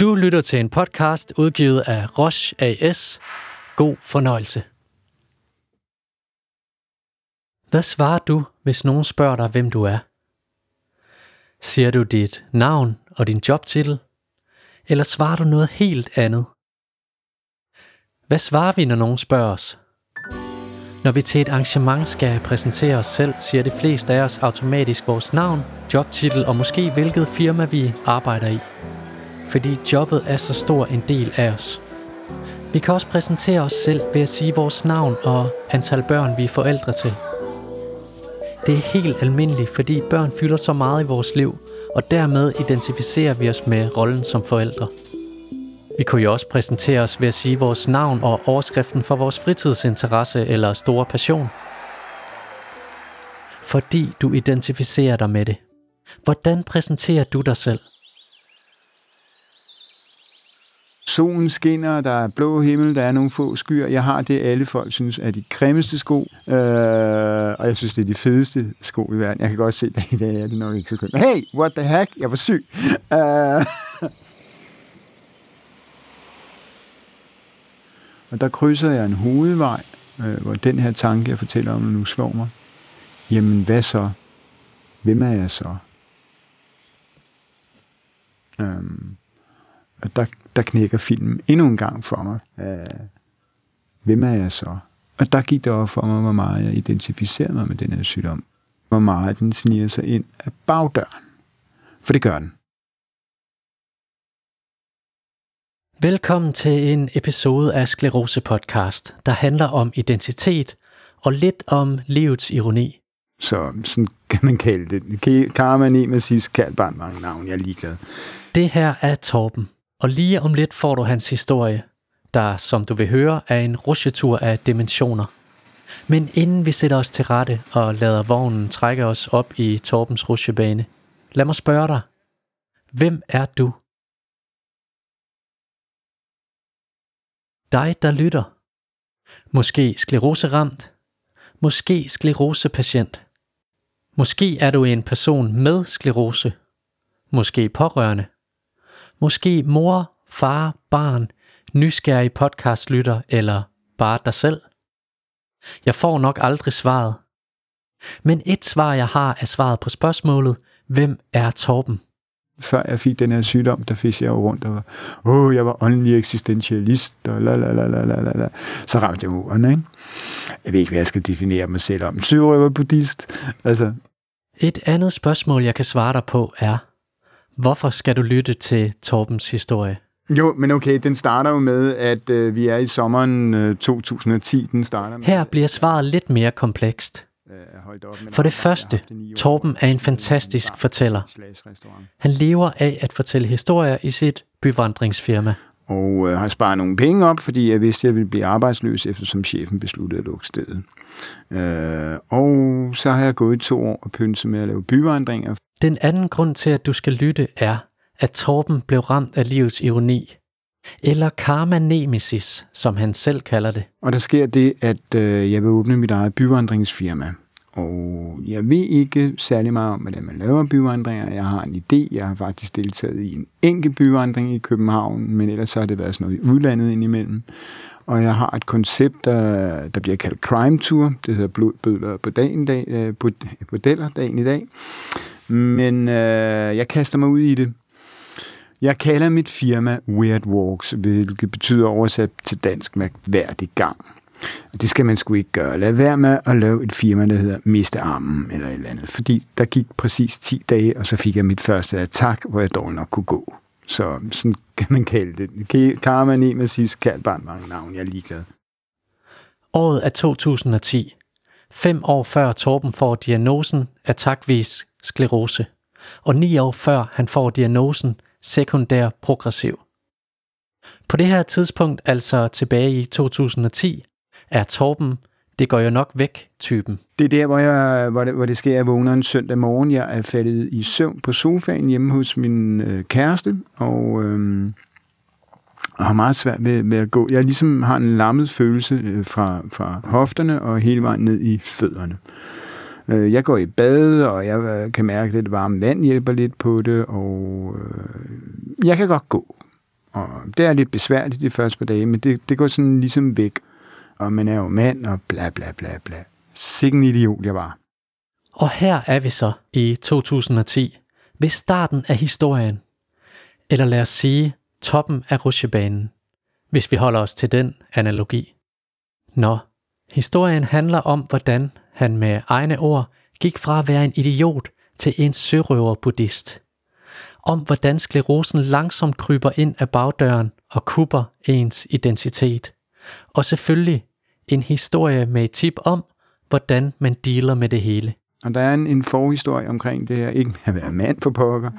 Du lytter til en podcast udgivet af Roche AS. God fornøjelse. Hvad svarer du, hvis nogen spørger dig, hvem du er? Siger du dit navn og din jobtitel? Eller svarer du noget helt andet? Hvad svarer vi, når nogen spørger os? Når vi til et arrangement skal præsentere os selv, siger de fleste af os automatisk vores navn, jobtitel og måske hvilket firma vi arbejder i. Fordi jobbet er så stor en del af os. Vi kan også præsentere os selv ved at sige vores navn og antal børn vi er forældre til. Det er helt almindeligt, fordi børn fylder så meget i vores liv, og dermed identificerer vi os med rollen som forældre. Vi kunne jo også præsentere os ved at sige vores navn og overskriften for vores fritidsinteresse eller store passion. Fordi du identificerer dig med det. Hvordan præsenterer du dig selv? Solen skinner, der er blå himmel, der er nogle få skyer. Jeg har det, alle folk synes er de grimmeste sko, øh, og jeg synes, det er de fedeste sko i verden. Jeg kan godt se, at i dag er det nok ikke så kønt. Hey, what the heck? Jeg var syg. Øh. Og der krydser jeg en hovedvej, øh, hvor den her tanke, jeg fortæller om, nu slår mig. Jamen, hvad så? Hvem er jeg så? Øhm, og der, der knækker filmen endnu en gang for mig. Øh, hvem er jeg så? Og der gik det op for mig, hvor meget jeg identificerer mig med den her sygdom. Hvor meget den sniger sig ind af bagdøren. For det gør den. Velkommen til en episode af Sklerose Podcast, der handler om identitet og lidt om livets ironi. Så sådan kan man kalde det. Karma Nemesis kald bare mange navn, jeg er ligeglad. Det her er Torben, og lige om lidt får du hans historie, der, som du vil høre, er en rusjetur af dimensioner. Men inden vi sætter os til rette og lader vognen trække os op i Torbens rusjebane, lad mig spørge dig, hvem er du? Dig, der lytter. Måske skleroseramt. Måske sklerosepatient. Måske er du en person med sklerose. Måske pårørende. Måske mor, far, barn, nysgerrig podcastlytter eller bare dig selv. Jeg får nok aldrig svaret. Men et svar jeg har er svaret på spørgsmålet, hvem er Torben? før jeg fik den her sygdom, der fik jeg rundt og var, åh, jeg var åndelig eksistentialist, og la la la la la la. Så ramte jeg muren, ikke? Jeg ved ikke, hvad jeg skal definere mig selv om. Syvrøver buddhist. Altså. Et andet spørgsmål, jeg kan svare dig på er, hvorfor skal du lytte til Torbens historie? Jo, men okay, den starter jo med, at øh, vi er i sommeren øh, 2010. Den starter med, Her bliver svaret lidt mere komplekst. For det første, Torben er en fantastisk fortæller. Han lever af at fortælle historier i sit byvandringsfirma. Og øh, har sparet nogle penge op, fordi jeg vidste, at jeg ville blive arbejdsløs, eftersom chefen besluttede at lukke stedet. Øh, og så har jeg gået i to år og pynset med at lave byvandringer. Den anden grund til, at du skal lytte, er, at Torben blev ramt af livets ironi. Eller karma nemesis, som han selv kalder det. Og der sker det, at øh, jeg vil åbne mit eget byvandringsfirma. Og jeg ved ikke særlig meget om, hvordan man laver byvandringer. Jeg har en idé. Jeg har faktisk deltaget i en enkelt byvandring i København, men ellers har det været sådan noget i udlandet indimellem. Og jeg har et koncept, der, der bliver kaldt Crime Tour. Det hedder Blodbødler på dagen dag, øh, på, på deller dagen i dag. Men øh, jeg kaster mig ud i det. Jeg kalder mit firma Weird Walks, hvilket betyder oversat til dansk mærkværdig gang. Og det skal man sgu ikke gøre. Lad være med at lave et firma, der hedder Miste Armen eller et eller andet. Fordi der gik præcis 10 dage, og så fik jeg mit første attack, hvor jeg dog nok kunne gå. Så sådan kan man kalde det. Karma Nemesis kald bare mange navn, jeg er ligeglad. Året er 2010. Fem år før Torben får diagnosen attackvis sklerose. Og ni år før han får diagnosen sekundær progressiv. På det her tidspunkt, altså tilbage i 2010, er Torben, det går jo nok væk, typen. Det er der, hvor, jeg, hvor, det, hvor det sker, jeg vågner en søndag morgen. Jeg er faldet i søvn på sofaen hjemme hos min øh, kæreste, og øh, har meget svært ved, ved at gå. Jeg ligesom har en lammet følelse øh, fra, fra hofterne og hele vejen ned i fødderne. Øh, Øh, jeg går i bad, og jeg øh, kan mærke, at det varme vand hjælper lidt på det, og øh, jeg kan godt gå. Og det er lidt besværligt de første par dage, men det, det går sådan ligesom væk. Og man er jo mand, og bla bla bla bla. Sikken idiot jeg var. Og her er vi så i 2010, ved starten af historien. Eller lad os sige, toppen af rutsjebanen, hvis vi holder os til den analogi. Nå, historien handler om, hvordan han med egne ord gik fra at være en idiot til en sørøver buddhist. Om hvordan sklerosen langsomt kryber ind af bagdøren og kupper ens identitet. Og selvfølgelig en historie med et tip om, hvordan man dealer med det hele. Og der er en, en forhistorie omkring det her. Ikke med at være mand for pokker,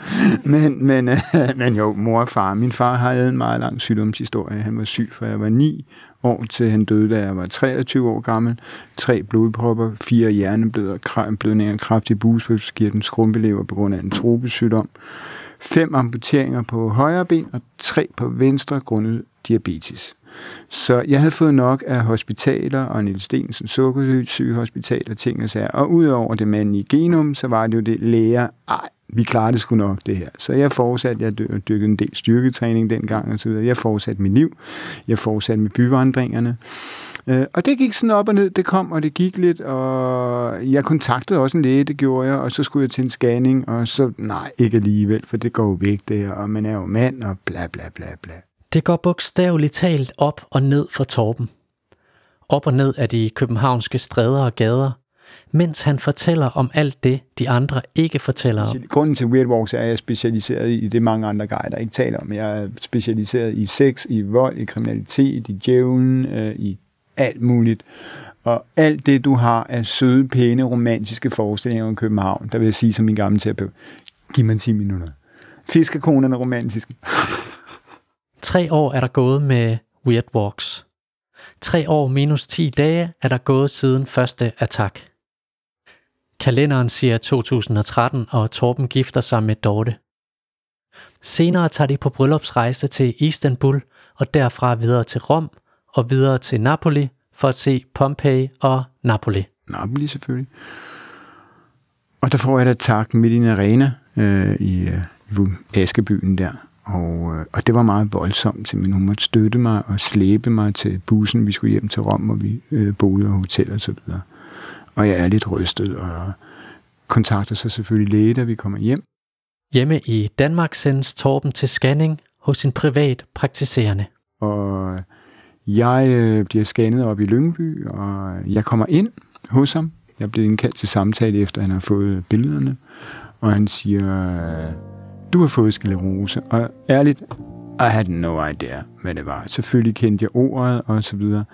men, men, øh, men jo, mor og far. Min far havde en meget lang sygdomshistorie. Han var syg, fra jeg var 9 år, til han døde, da jeg var 23 år gammel. Tre blodpropper, fire hjerneblødninger, kraftig busbølgskirten, skrumpelever på grund af en tropesygdom. Fem amputeringer på højre ben og tre på venstre grundet diabetes. Så jeg havde fået nok af hospitaler og Niels Stensen sukkersygehospital og ting og sager. Og udover det mandlige genom, så var det jo det læger, ej, vi klarer det sgu nok det her. Så jeg fortsatte, jeg dykkede en del styrketræning dengang og så videre. Jeg fortsatte mit liv. Jeg fortsatte med byvandringerne. Øh, og det gik sådan op og ned, det kom, og det gik lidt, og jeg kontaktede også en læge, det gjorde jeg, og så skulle jeg til en scanning, og så, nej, ikke alligevel, for det går jo væk det her, og man er jo mand, og bla bla bla bla. Det går bogstaveligt talt op og ned for Torben. Op og ned af de københavnske stræder og gader, mens han fortæller om alt det, de andre ikke fortæller om. Grunden til Weird Walks er, at jeg er specialiseret i det, mange andre guider ikke taler om. Jeg er specialiseret i sex, i vold, i kriminalitet, i djævlen, øh, i alt muligt. Og alt det, du har af søde, pæne, romantiske forestillinger om København, der vil jeg sige som min gamle terapeut, giv mig 10 minutter. Fiskekonerne er romantiske. Tre år er der gået med Weird Walks. Tre år minus 10 dage er der gået siden første attack. Kalenderen siger 2013, og Torben gifter sig med Dorte. Senere tager de på bryllupsrejse til Istanbul og derfra videre til Rom og videre til Napoli for at se Pompeji og Napoli. Napoli selvfølgelig. Og der får jeg et tak midt i en arena øh, i, øh, i Askebyen der. Og, øh, og det var meget voldsomt, men hun måtte støtte mig og slæbe mig til bussen. Vi skulle hjem til Rom, og vi øh, boede og hotel og så videre. Og jeg er lidt rystet, og kontakter så selvfølgelig læge, da vi kommer hjem. Hjemme i Danmark sendes Torben til scanning hos sin privat praktiserende. Og jeg øh, bliver scannet op i Lyngby, og jeg kommer ind hos ham. Jeg bliver indkaldt til samtale, efter han har fået billederne. Og han siger, du har fået sklerose. Og ærligt, I had no idea, hvad det var. Selvfølgelig kendte jeg ordet og så videre.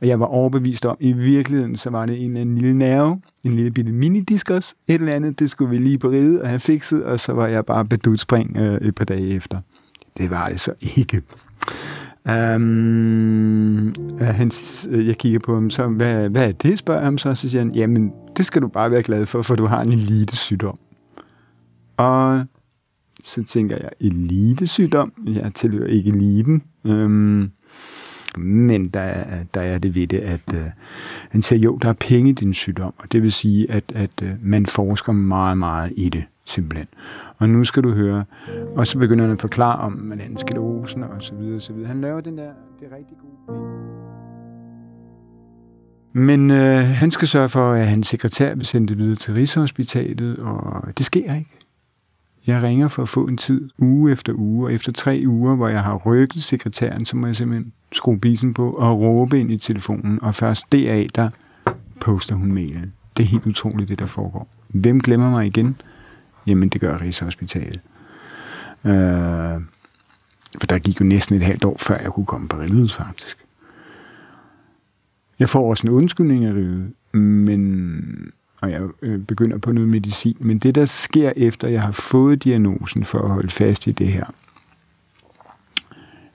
Og jeg var overbevist om, i virkeligheden, så var det en, en lille nerve, en lille bitte minidiskus, et eller andet, det skulle vi lige på ride og have fikset, og så var jeg bare bedudspring øh, et par dage efter. Det var det så ikke. Um, hans, øh, jeg kigger på ham, så hvad, hvad er det, spørger ham så, så siger han, jamen, det skal du bare være glad for, for du har en elite sygdom. Og så tænker jeg, elitesygdom? Jeg tilhører ikke eliten. Øhm, men der, der er det ved det, at øh, han siger, jo, der er penge i din sygdom, og det vil sige, at, at øh, man forsker meget, meget i det, simpelthen. Og nu skal du høre, og så begynder han at forklare om malanskelosen og så videre, og så videre. Han laver den der, det er rigtig gode men øh, han skal sørge for, at hans sekretær vil sende det videre til Rigshospitalet, og det sker ikke. Jeg ringer for at få en tid, uge efter uge, og efter tre uger, hvor jeg har rykket sekretæren, så må jeg simpelthen skrue bisen på og råbe ind i telefonen, og først deraf, der poster hun mailen. Det er helt utroligt, det der foregår. Hvem glemmer mig igen? Jamen, det gør Rigshospitalet. Øh, for der gik jo næsten et halvt år, før jeg kunne komme på riget, faktisk. Jeg får også en undskyldning af riget, men og jeg øh, begynder på noget medicin. Men det, der sker efter, jeg har fået diagnosen for at holde fast i det her,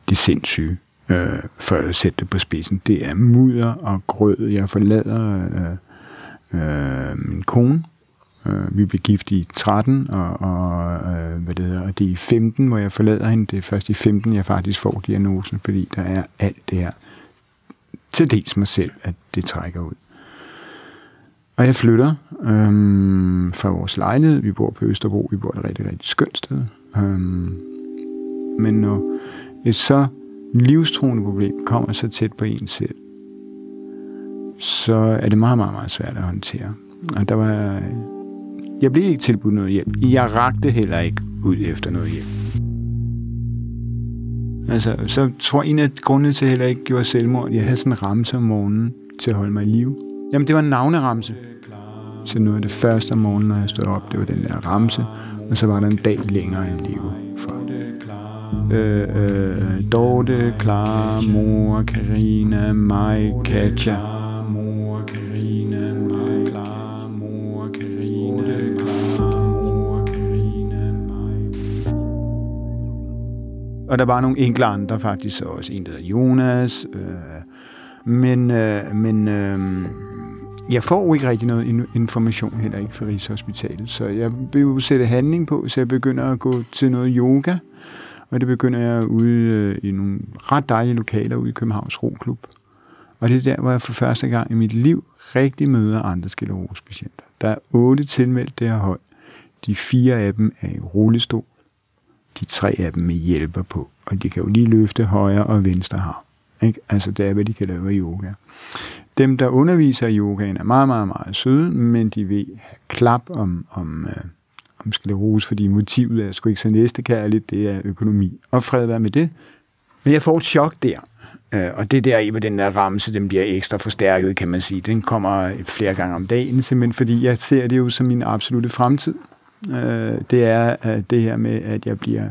det sindssyge, øh, for at sætte det på spidsen, det er mudder og grød. Jeg forlader øh, øh, min kone. Øh, vi blev gift i 13, og, og øh, hvad det hedder, og det er i 15, hvor jeg forlader hende. Det er først i 15, jeg faktisk får diagnosen, fordi der er alt det her, til dels mig selv, at det trækker ud. Og jeg flytter øhm, fra vores lejlighed. Vi bor på Østerbro. Vi bor et rigtig, rigtig skønt sted. Øhm, men når et så livstruende problem kommer så tæt på en selv, så er det meget, meget, meget svært at håndtere. Og der var... Jeg blev ikke tilbudt noget hjælp. Jeg rakte heller ikke ud efter noget hjælp. Altså, så tror jeg, en af grundene til, at jeg heller ikke gjorde selvmord, jeg havde sådan en ramse om morgenen til at holde mig i live. Jamen, det var en navneramse. Så nu er det første om morgenen, når jeg stod op, det var den der ramse, og så var der en dag længere end livet for. Øh, øh, Dorte, Clara, mor, Karina, mig, Katja. Mor, Karina, mig, Clara, mor, Karina. Og der var nogle enkelte andre faktisk også. En, der hedder Jonas. Øh, men øh, men øh, jeg får ikke rigtig noget information heller ikke fra Rigshospitalet, så jeg vil jo sætte handling på, så jeg begynder at gå til noget yoga, og det begynder jeg ude øh, i nogle ret dejlige lokaler ude i Københavns Roklub. Og det er der, hvor jeg for første gang i mit liv rigtig møder andre sklerosepatienter. Der er otte tilmeldt det her hold. De fire af dem er i rullestol. De tre af dem med hjælper på. Og de kan jo lige løfte højre og venstre arm. Ikke? Altså det er, hvad de kan lave i yoga. Dem, der underviser i yogaen, er meget, meget, meget søde, men de vil have klap om, om, øh, om sklerose, fordi motivet er sgu ikke så næstekærligt, det er økonomi. Og fred være med det. Men jeg får et chok der. Øh, og det der i, hvor den der ramse, den bliver ekstra forstærket, kan man sige. Den kommer flere gange om dagen, simpelthen fordi jeg ser det jo som min absolute fremtid. Øh, det er øh, det her med, at jeg bliver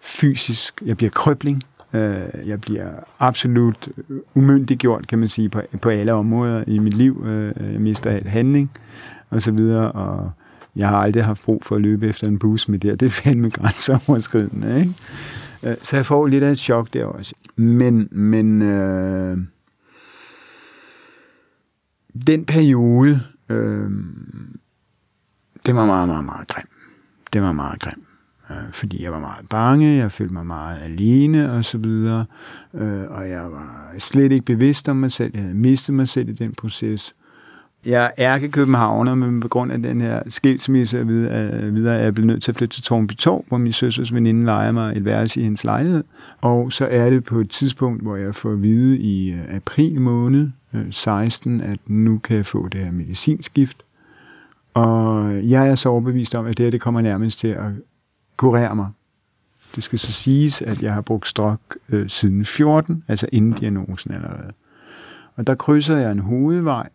fysisk, jeg bliver krøbling, Øh, jeg bliver absolut umyndiggjort, kan man sige, på, på alle områder i mit liv. Øh, jeg mister alt handling, og så videre, og jeg har aldrig haft brug for at løbe efter en bus med det, det er fandme grænseoverskridende, ikke? Øh, så jeg får lidt af et chok der også. Men, men øh, den periode, øh, det var meget, meget, meget grim. Det var meget grim øh, fordi jeg var meget bange, jeg følte mig meget alene og så videre, øh, og jeg var slet ikke bevidst om mig selv, jeg havde mistet mig selv i den proces. Jeg er ikke københavner, men på grund af den her skilsmisse videre, øh, videre er jeg blevet nødt til at flytte til Tornby Torv, hvor min søsters veninde leger mig et værelse i hendes lejlighed. Og så er det på et tidspunkt, hvor jeg får at vide i øh, april måned øh, 16, at nu kan jeg få det her medicinskift. Og jeg er så overbevist om, at det her det kommer nærmest til at kurere mig. Det skal så siges, at jeg har brugt strok øh, siden 14, altså inden diagnosen allerede. Og der krydser jeg en hovedvej,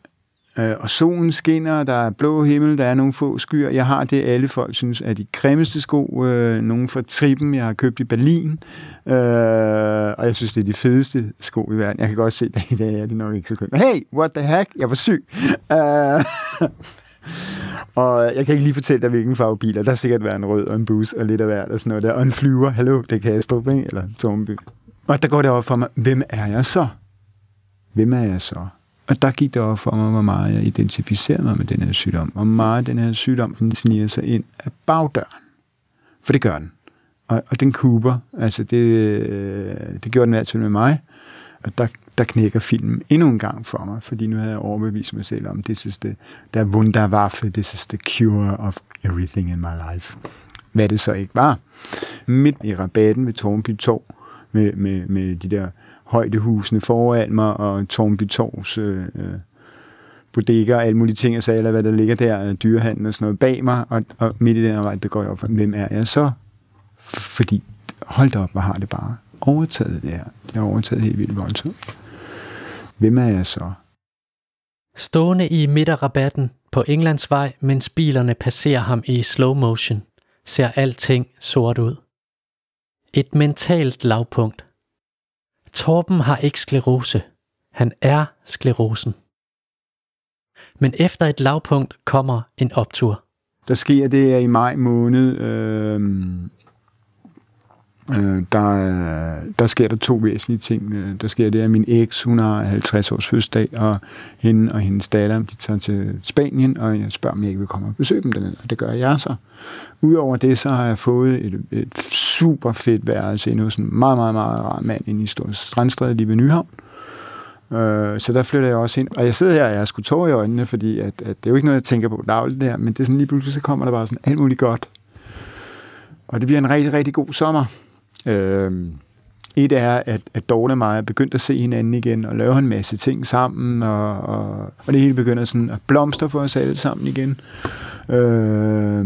øh, og solen skinner, der er blå himmel, der er nogle få skyer. Jeg har det, alle folk synes er de grimmeste sko. Øh, nogle fra Trippen, jeg har købt i Berlin. Øh, og jeg synes, det er de fedeste sko i verden. Jeg kan godt se, at i dag er det nok ikke så kønt. Hey, what the heck? Jeg var syg. Øh, og øh, jeg kan ikke lige fortælle dig, hvilken farve biler. Der er sikkert været en rød og en bus og lidt af hvert og sådan noget der. Og en flyver. Hallo, det kan jeg ikke? Eller Tornby. Og der går det op for mig, hvem er jeg så? Hvem er jeg så? Og der gik det op for mig, hvor meget jeg identificerer mig med den her sygdom. Hvor meget den her sygdom, den sniger sig ind af bagdøren. For det gør den. Og, og den kuber, altså det, øh, det gjorde den altid med mig. Og der, der knækker filmen endnu en gang for mig, fordi nu havde jeg overbevist mig selv om, this is the, der Wunderwaffe, this is the cure of everything in my life. Hvad det så ikke var. Midt i rabatten ved Tornby Torv, med, med, med de der højdehusene foran mig, og Tornby Torvs øh, øh bodega og alle mulige ting, og så eller hvad der ligger der, øh, dyrehandel og sådan noget bag mig, og, og midt i den vej, der går jeg op for, hvem er jeg så? Fordi, hold da op, hvor har det bare overtaget det her. Det har overtaget helt vildt voldsomt. Hvem er jeg så? Stående i midterrabatten på Englandsvej, mens bilerne passerer ham i slow motion, ser alting sort ud. Et mentalt lavpunkt. Torben har ikke sklerose. Han er sklerosen. Men efter et lavpunkt kommer en optur. Der sker det i maj måned, øh, Øh, der, der sker der to væsentlige ting. Øh, der sker det, at min eks, hun har 50 års fødselsdag, og hende og hendes datter, de tager til Spanien, og jeg spørger, om jeg ikke vil komme og besøge dem dernede, og det gør jeg så. Udover det, så har jeg fået et, et super fedt værelse inde hos en meget, meget, meget rar mand inde i Stor Strandstræde lige ved Nyhavn. Øh, så der flytter jeg også ind. Og jeg sidder her, og jeg har sgu tårer i øjnene, fordi at, at det er jo ikke noget, jeg tænker på dagligt der, men det er sådan lige pludselig, så kommer der bare sådan alt muligt godt. Og det bliver en rigtig, rigtig god sommer. Øh, et er, at, at Dorte og mig er begyndt at se hinanden igen, og lave en masse ting sammen, og, og, og det hele begynder sådan at blomstre for os alle sammen igen. Øh,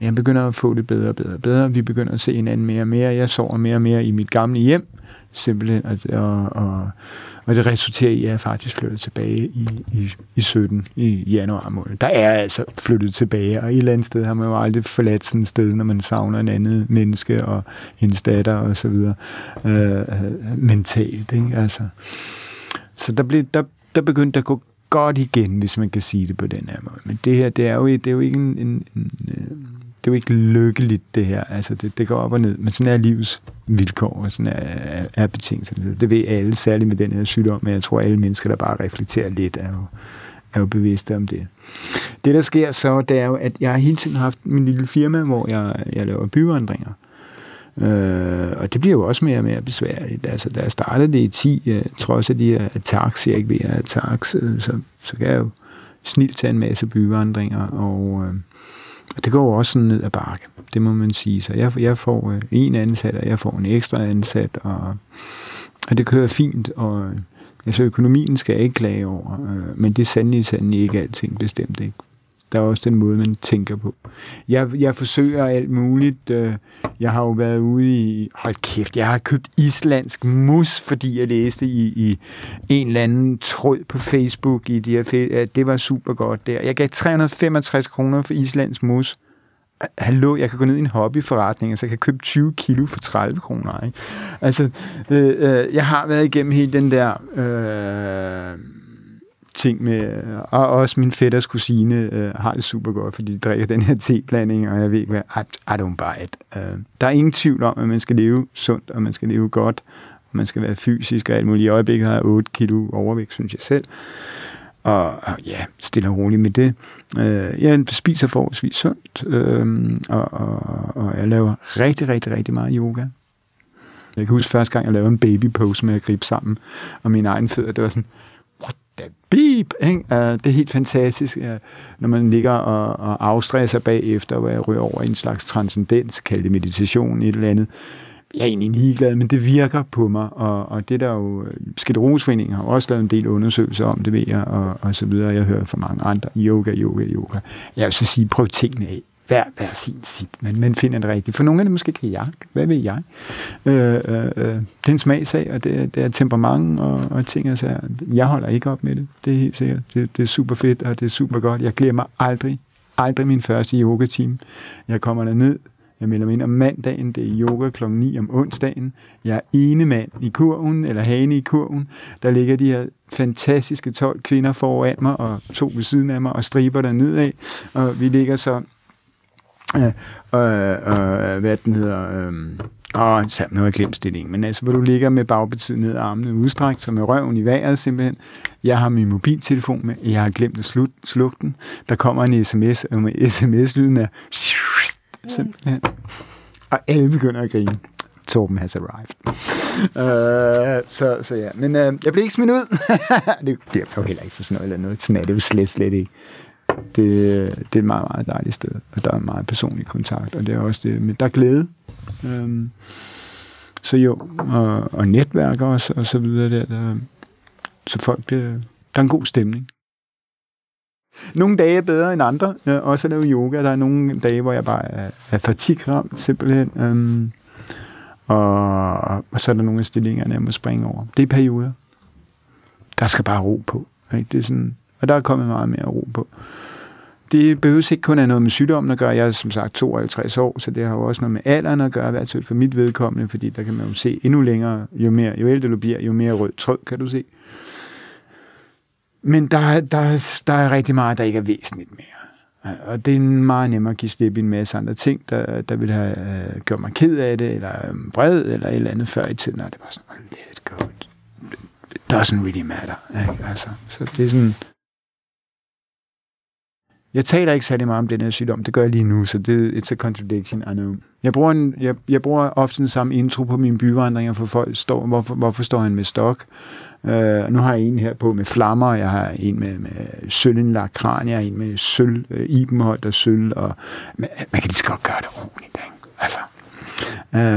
jeg begynder at få det bedre og bedre og bedre. Vi begynder at se hinanden mere og mere. Jeg sover mere og mere i mit gamle hjem, simpelthen. Og, og, og, og det resulterer i, at jeg faktisk flytter tilbage i, i, i 17, i januar måned. Der er jeg altså flyttet tilbage, og et eller andet sted har man jo aldrig forladt sådan et sted, når man savner en anden menneske og hendes datter og så videre. Øh, mentalt, ikke? Altså. Så der, blev, der, der begyndte at gå godt igen, hvis man kan sige det på den her måde. Men det her, det er jo, det er jo ikke en, en, en øh, det er jo ikke lykkeligt, det her. Altså, det, det går op og ned. Men sådan er livets vilkår, og sådan er, er, er betingelserne. Det ved alle, særligt med den her sygdom, men jeg tror, alle mennesker, der bare reflekterer lidt, er jo, er jo bevidste om det. Det, der sker så, det er jo, at jeg har hele tiden haft min lille firma, hvor jeg, jeg laver byvandringer. Øh, og det bliver jo også mere og mere besværligt. Altså, da jeg startede det i 10, øh, trods af de her attacks, jeg ikke ved at attacks, øh, så, så kan jeg jo snilt tage en masse byvandringer, og, øh, og det går også sådan ned ad bakke, det må man sige. Så jeg, jeg får øh, en ansat, og jeg får en ekstra ansat, og, og det kører fint, og øh, altså økonomien skal jeg ikke klage over, øh, men det er sandelig, sandelig ikke alting bestemt ikke. Der er også den måde, man tænker på. Jeg, jeg forsøger alt muligt. Øh, jeg har jo været ude i... Hold kæft, jeg har købt islandsk mus, fordi jeg læste i, i en eller anden tråd på Facebook. i de her, Det var super godt der. Jeg gav 365 kroner for islandsk mus. Hallo, jeg kan gå ned i en hobbyforretning, altså og så kan jeg købe 20 kilo for 30 kroner. Ikke? Altså, øh, øh, jeg har været igennem hele den der... Øh, ting med, og også min fætters kusine øh, har det super godt, fordi de drikker den her teblanding, og jeg ved ikke hvad, I, I don't buy it. Øh, der er ingen tvivl om, at man skal leve sundt, og man skal leve godt, og man skal være fysisk og alt muligt. I øjeblikket har jeg 8 kilo overvægt, synes jeg selv. Og, og ja, stille og roligt med det. Øh, jeg spiser forholdsvis sundt, øh, og, og, og jeg laver rigtig, rigtig, rigtig meget yoga. Jeg kan huske første gang, jeg lavede en baby pose med at gribe sammen, og min egen fødder, det var sådan, beep, ikke? Det er helt fantastisk, når man ligger og, og afstresser bagefter, og jeg ryger over en slags transcendens, kalder det meditation, et eller andet. Jeg er egentlig ligeglad, men det virker på mig, og, og det der jo, øh, Skidrosforeningen har også lavet en del undersøgelser om det, ved jeg, og, og så videre. Jeg hører fra mange andre, yoga, yoga, yoga. Jeg vil så sige, prøv tingene af hver, hver sin sit, men man finder det rigtigt. For nogle af det måske kan jeg, hvad ved jeg. Øh, øh, øh, det er en smagsag, og det, det er temperament og, og ting. Altså, jeg holder ikke op med det, det er helt sikkert. Det, det er super fedt, og det er super godt. Jeg glemmer aldrig, aldrig min første yoga-team. Jeg kommer ned, jeg melder mig ind om mandagen, det er yoga kl. 9 om onsdagen. Jeg er ene mand i kurven, eller hane i kurven. Der ligger de her fantastiske 12 kvinder foran mig, og to ved siden af mig, og striber der nedad. Og vi ligger så øh, øh, hvad den hedder, øh, Åh, så nu har jeg glemt stillingen, men altså, hvor du ligger med bagbetydet ned armene udstrækt, så med røven i vejret simpelthen. Jeg har min mobiltelefon med, jeg har glemt at slut, slukke den. Der kommer en sms, og med sms-lyden er simpelthen. Og alle begynder at grine. Torben has arrived. uh, så, så ja, men uh, jeg blev ikke smidt ud. det bliver jo heller ikke for sådan noget eller noget. Sådan er det jo slet, slet ikke det, det er et meget, meget dejligt sted, og der er meget personlig kontakt, og det er også det, men der er glæde. Øhm, så jo, og, og netværk også, og så videre der, der så folk, det, der er en god stemning. Nogle dage er bedre end andre, øh, også at lave yoga. Der er nogle dage, hvor jeg bare er, er fatigramt, simpelthen. Øhm, og, og så er der nogle af stillingerne, jeg må springe over. Det er perioder. Der skal bare ro på. Ikke? Det er sådan, og der er kommet meget mere ro på. Det behøves ikke kun have noget med sygdommen at gøre. Jeg er som sagt 52 år, så det har jo også noget med alderen at gøre, i hvert fald for mit vedkommende, fordi der kan man jo se endnu længere, jo, mere, jo ældre du bliver, jo mere rød tråd kan du se. Men der, der, der er rigtig meget, der ikke er væsentligt mere. Og det er meget nemmere at give slip i en masse andre ting, der, der vil have øh, gjort mig ked af det, eller um, vred, eller et eller andet før i tiden, og det var sådan, oh, let go. It doesn't really matter. Ikke? Altså, så det er sådan, jeg taler ikke særlig meget om den her sygdom. Det gør jeg lige nu, så det it's a contradiction, I know. Jeg bruger, en, jeg, jeg bruger ofte den samme intro på mine byvandringer, for folk står, hvorfor, hvorfor står han med stok? Uh, nu har jeg en her på med flammer, jeg har en med, med sølvindlagt kran, jeg har en med sølv, øh, uh, ibenholdt og sølv, og man, man kan lige så godt gøre det ordentligt, ikke? Altså,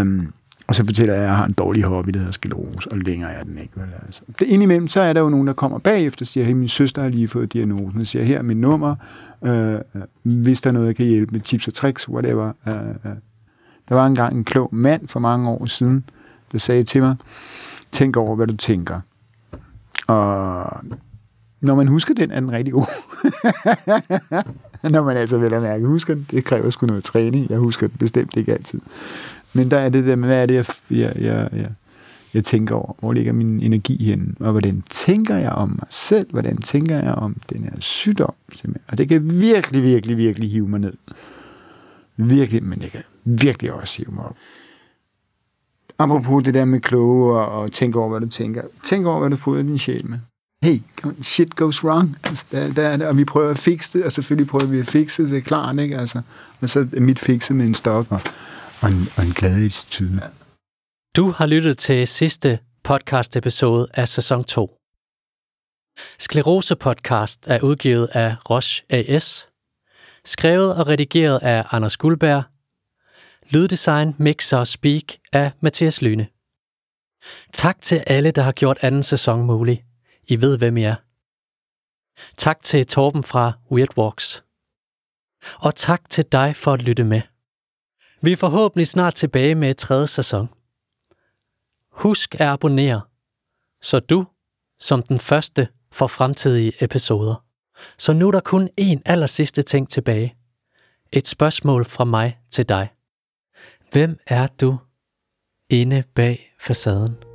um, og så fortæller jeg, at jeg har en dårlig hobby, der hedder sklerose, og længere er den ikke. Vel? Altså. Det indimellem, så er der jo nogen, der kommer bagefter og siger, hey, min søster har lige fået diagnosen, og siger, her er mit nummer, øh, øh, hvis der er noget, jeg kan hjælpe med tips og tricks, whatever. Øh, øh. Der var engang en klog mand for mange år siden, der sagde til mig, tænk over, hvad du tænker. Og når man husker den, er den rigtig god. når man altså vel at mærke husker den, det kræver sgu noget træning. Jeg husker den bestemt ikke altid. Men der er det der med, hvad er det, jeg, jeg, jeg, jeg, jeg tænker over? Hvor ligger min energi henne? Og hvordan tænker jeg om mig selv? Hvordan tænker jeg om den her sygdom? Simpelthen? Og det kan virkelig, virkelig, virkelig hive mig ned. Virkelig, men det kan virkelig også hive mig op. Apropos det der med kloge og, og tænke over, hvad du tænker. Tænk over, hvad du fodrer din sjæl med. Hey, shit goes wrong. Altså, der, der er det, og vi prøver at fikse det, og selvfølgelig prøver vi at fikse det, det er klart, ikke? Altså, og så er mit fikset med en stok og, og, en, og en glad attitude. Du har lyttet til sidste podcast episode af sæson 2. Sklerose podcast er udgivet af Roche AS, skrevet og redigeret af Anders Guldberg, lyddesign, mixer og speak af Mathias Lyne. Tak til alle, der har gjort anden sæson mulig. I ved, hvem I er. Tak til Torben fra Weird Walks. Og tak til dig for at lytte med. Vi er forhåbentlig snart tilbage med tredje sæson. Husk at abonnere, så du, som den første, får fremtidige episoder. Så nu er der kun én aller sidste ting tilbage. Et spørgsmål fra mig til dig. Hvem er du inde bag facaden?